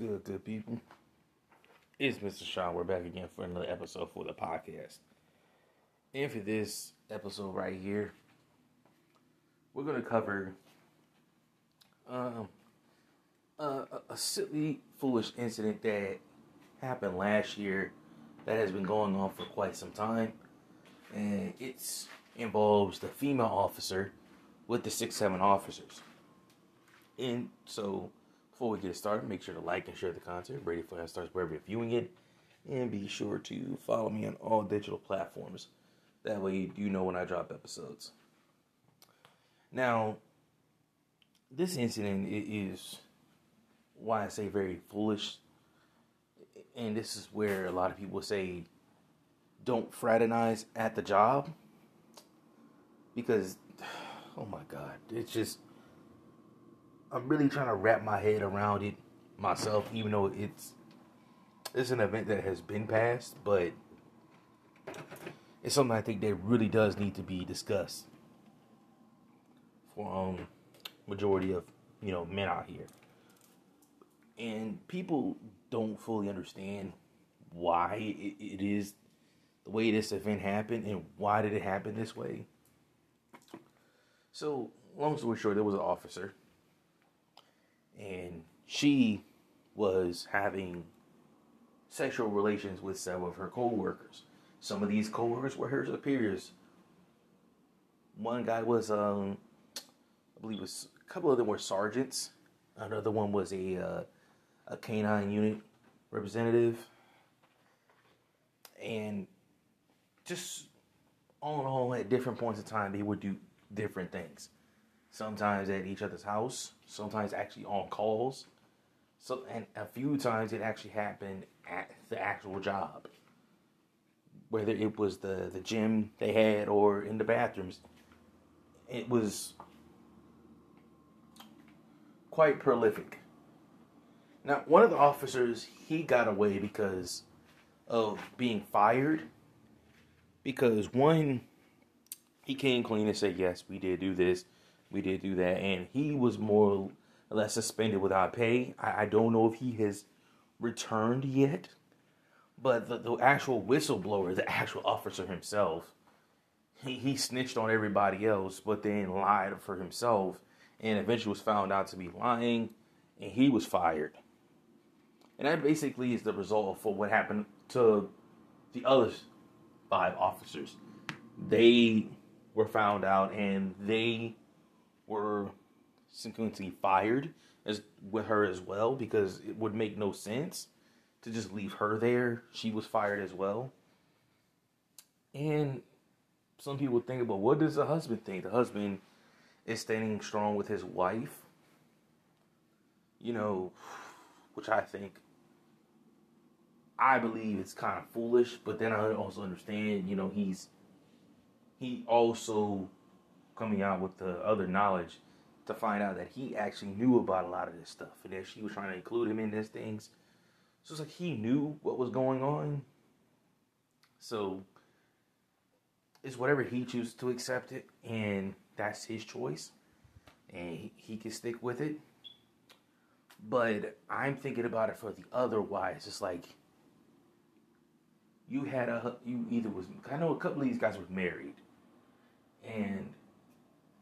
Good, good people? It's Mr. Sean. We're back again for another episode for the podcast. And for this episode right here, we're going to cover um, a, a silly, foolish incident that happened last year that has been going on for quite some time. And it involves the female officer with the six, seven officers. And so before we get started, make sure to like and share the content. Ready for starts wherever you're viewing it. And be sure to follow me on all digital platforms. That way you know when I drop episodes. Now, this incident is why I say very foolish. And this is where a lot of people say don't fraternize at the job. Because, oh my God, it's just I'm really trying to wrap my head around it myself, even though it's it's an event that has been passed, but it's something I think that really does need to be discussed for um majority of you know men out here, and people don't fully understand why it, it is the way this event happened and why did it happen this way. So, long story short, there was an officer and she was having sexual relations with several of her co-workers. Some of these co-workers were her superiors. One guy was, um, I believe, was a couple of them were sergeants. Another one was a uh, a canine unit representative, and just all in all, at different points in time, they would do different things sometimes at each other's house, sometimes actually on calls. So and a few times it actually happened at the actual job. Whether it was the, the gym they had or in the bathrooms. It was quite prolific. Now, one of the officers, he got away because of being fired. Because one, he came clean and said, Yes, we did do this we did do that, and he was more or less suspended without pay. I, I don't know if he has returned yet, but the, the actual whistleblower, the actual officer himself, he, he snitched on everybody else, but then lied for himself, and eventually was found out to be lying, and he was fired. And that basically is the result for what happened to the other five officers. They were found out, and they were sequentially fired as with her as well because it would make no sense to just leave her there. She was fired as well. And some people think about what does the husband think? The husband is standing strong with his wife. You know, which I think I believe it's kind of foolish, but then I also understand, you know, he's he also coming out with the other knowledge to find out that he actually knew about a lot of this stuff and that she was trying to include him in these things. So it's like he knew what was going on. So it's whatever he chooses to accept it, and that's his choice, and he, he can stick with it. But I'm thinking about it for the other otherwise. It's like you had a you either was I know a couple of these guys were married, and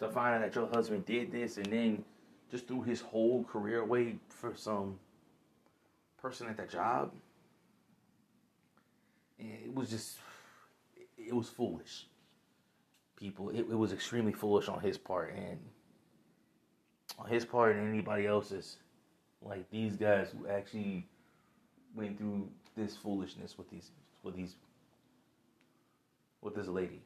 to find out that your husband did this and then just threw his whole career away for some person at that job. it was just, it was foolish. People, it, it was extremely foolish on his part and on his part and anybody else's. Like these guys who actually went through this foolishness with these, with these, with this lady.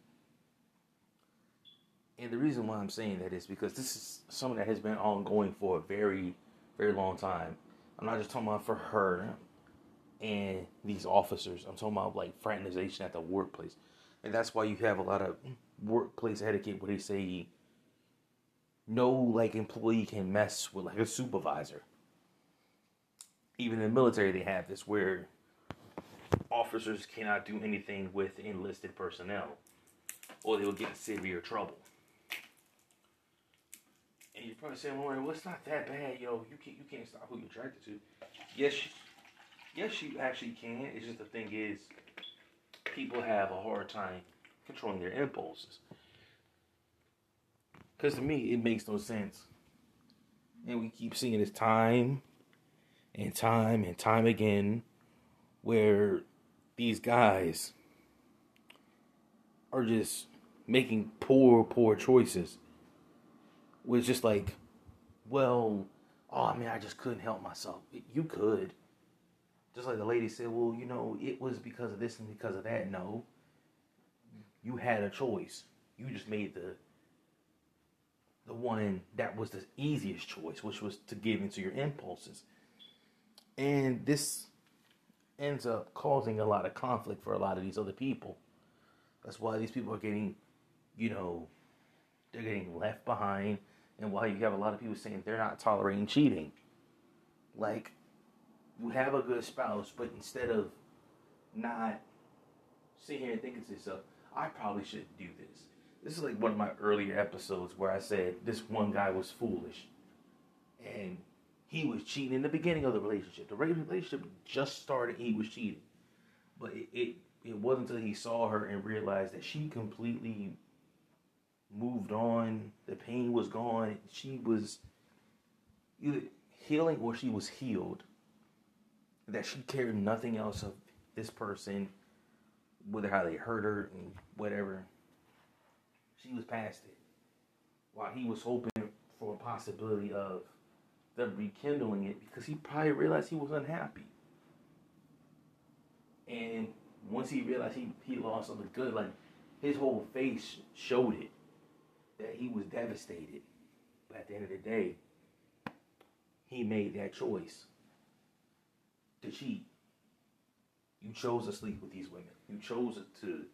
And the reason why I'm saying that is because this is something that has been ongoing for a very, very long time. I'm not just talking about for her and these officers. I'm talking about like fraternization at the workplace. And that's why you have a lot of workplace etiquette where they say no like employee can mess with like a supervisor. Even in the military they have this where officers cannot do anything with enlisted personnel or they will get in severe trouble. And you're probably saying, well, well, it's not that bad. yo. you can't, you can't stop who you're attracted to. Yes, yes, you actually can. It's just the thing is, people have a hard time controlling their impulses. Because to me, it makes no sense. And we keep seeing this time and time and time again where these guys are just making poor, poor choices. It's just like, well, oh man, I just couldn't help myself. You could. Just like the lady said, well, you know, it was because of this and because of that. No. You had a choice. You just made the the one that was the easiest choice, which was to give into your impulses. And this ends up causing a lot of conflict for a lot of these other people. That's why these people are getting, you know, they're getting left behind, and why you have a lot of people saying they're not tolerating cheating. Like, you have a good spouse, but instead of not sitting here and thinking to yourself, I probably shouldn't do this. This is like one of my earlier episodes where I said this one guy was foolish. And he was cheating in the beginning of the relationship. The relationship just started, he was cheating. But it, it, it wasn't until he saw her and realized that she completely moved on. The pain was gone. She was either healing or she was healed that she cared nothing else of this person, whether how they hurt her and whatever. She was past it. While he was hoping for a possibility of them rekindling it because he probably realized he was unhappy. And once he realized he, he lost all the good, like his whole face showed it that he was devastated. But at the end of the day, he made that choice to cheat. You chose to sleep with these women. You chose to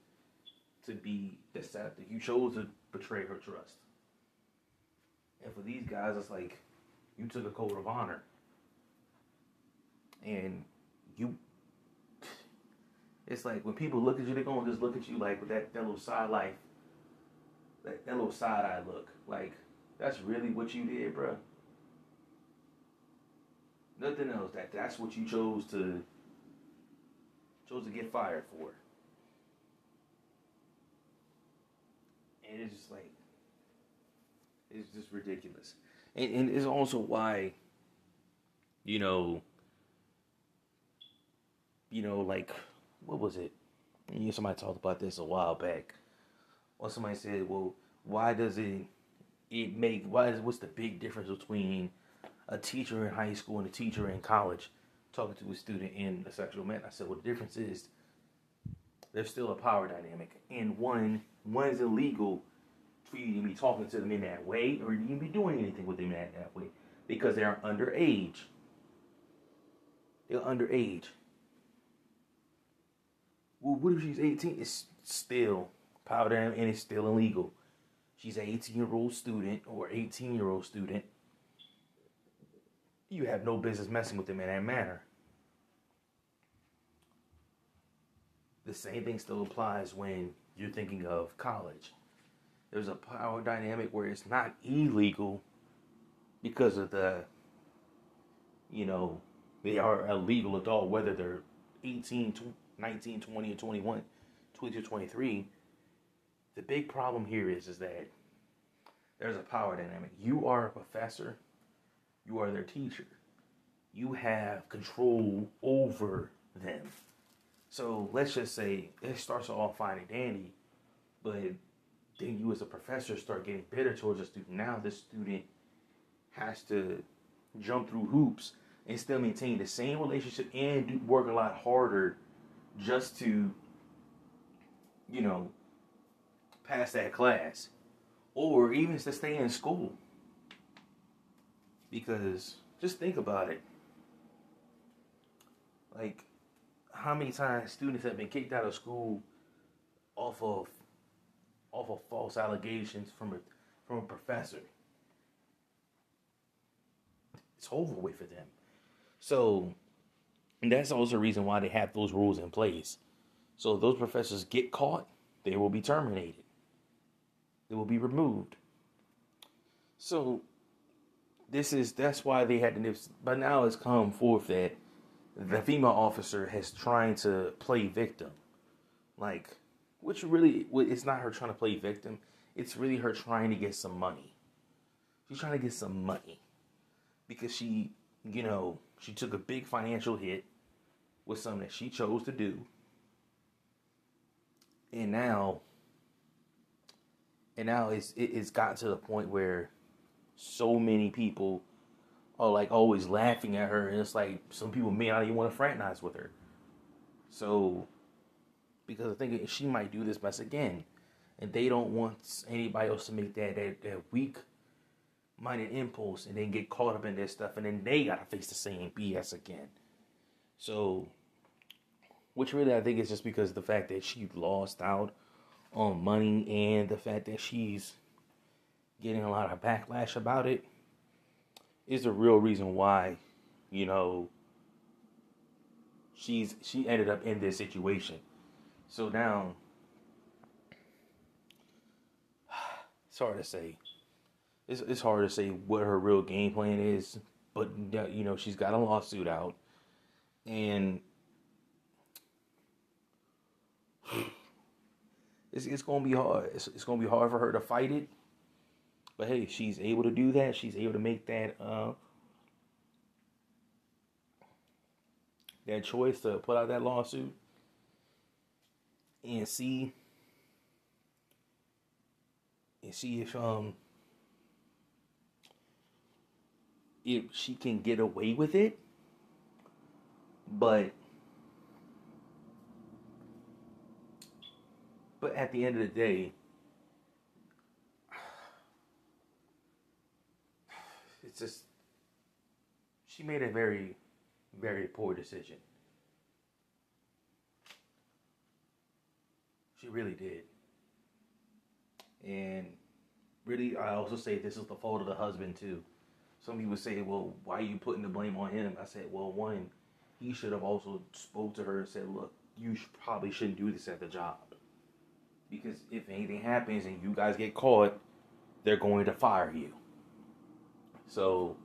to be deceptive. You chose to betray her trust. And for these guys, it's like you took a code of honor. And you it's like when people look at you, they're gonna just look at you like with that, that little side life, that, little side eye look. Like, that's really what you did, bro. Nothing else. That that's what you chose to chose to get fired for. And it's just like it's just ridiculous. And and it's also why you know you know like what was it? You know, somebody talked about this a while back. Or somebody said, "Well, why does it it make why is what's the big difference between a teacher in high school and a teacher in college talking to a student in a sexual manner. I said, well, the difference is there's still a power dynamic, and one one is illegal for you to be talking to them in that way, or you can be doing anything with them that, that way because they are underage. They're underage. Well, what if she's 18? It's still power dynamic, and it's still illegal. She's an 18 year old student or 18 year old student you have no business messing with them in that manner. The same thing still applies when you're thinking of college. There's a power dynamic where it's not illegal because of the, you know, they are a legal adult, whether they're 18, 19, 20, or 21, 22, 23. The big problem here is, is that there's a power dynamic. You are a professor you are their teacher. You have control over them. So let's just say it starts off fine and dandy, but then you as a professor start getting bitter towards a student. Now this student has to jump through hoops and still maintain the same relationship and work a lot harder just to, you know, pass that class. Or even to stay in school. Because just think about it. Like, how many times students have been kicked out of school off of off of false allegations from a from a professor? It's over with for them. So that's also the reason why they have those rules in place. So if those professors get caught, they will be terminated. They will be removed. So this is that's why they had to. Nip. But now it's come forth that the female officer has trying to play victim, like, which really it's not her trying to play victim. It's really her trying to get some money. She's trying to get some money because she, you know, she took a big financial hit with something that she chose to do. And now and now it's it, it's gotten to the point where so many people are like always laughing at her and it's like some people may not even want to fraternize with her. So because I think she might do this mess again. And they don't want anybody else to make that that, that weak minded impulse and then get caught up in this stuff and then they gotta face the same BS again. So which really I think is just because the fact that she lost out on money and the fact that she's getting a lot of backlash about it is the real reason why, you know, she's she ended up in this situation. So now it's hard to say. It's it's hard to say what her real game plan is, but you know she's got a lawsuit out, and it's it's gonna be hard. It's, it's gonna be hard for her to fight it. But hey, she's able to do that. She's able to make that uh, that choice to put out that lawsuit and see and see if um if she can get away with it. But But at the end of the day, it's just she made a very, very poor decision. She really did. And really, I also say this is the fault of the husband too. Some people say, "Well, why are you putting the blame on him?" I said, "Well, one, he should have also spoke to her and said, look, you probably shouldn't do this at the job." Because if anything happens and you guys get caught, they're going to fire you. So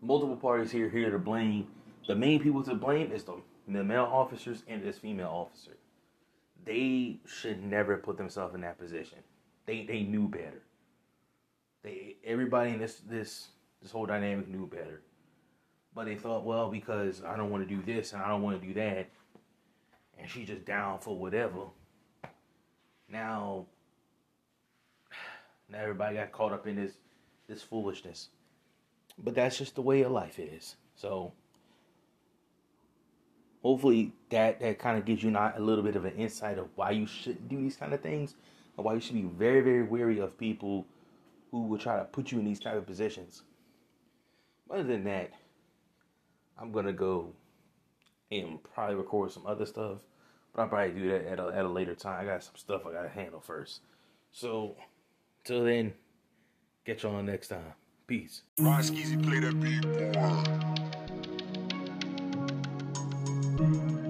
multiple parties here here to blame. The main people to blame is the, the male officers and this female officer. They should never put themselves in that position. They they knew better. They everybody in this this this whole dynamic knew better. But they thought, well, because I don't want to do this and I don't want to do that, and she's just down for whatever now now everybody got caught up in this this foolishness. But that's just the way of life is. So hopefully that that kind of gives you not a little bit of an insight of why you shouldn't do these kind of things and why you should be very very wary of people who will try to put you in these type of positions. Other than that, I'm gonna go and probably record some other stuff but I'll probably do that at a, at a later time. I got some stuff I got to handle first. So, till then, catch y'all next time. Peace. Play that beat more.